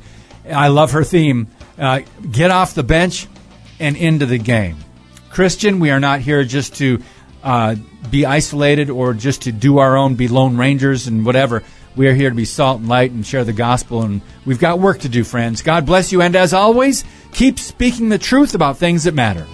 I love her theme. Uh, get off the bench and into the game. Christian, we are not here just to uh, be isolated or just to do our own, be lone rangers and whatever. We are here to be salt and light and share the gospel, and we've got work to do, friends. God bless you, and as always, keep speaking the truth about things that matter.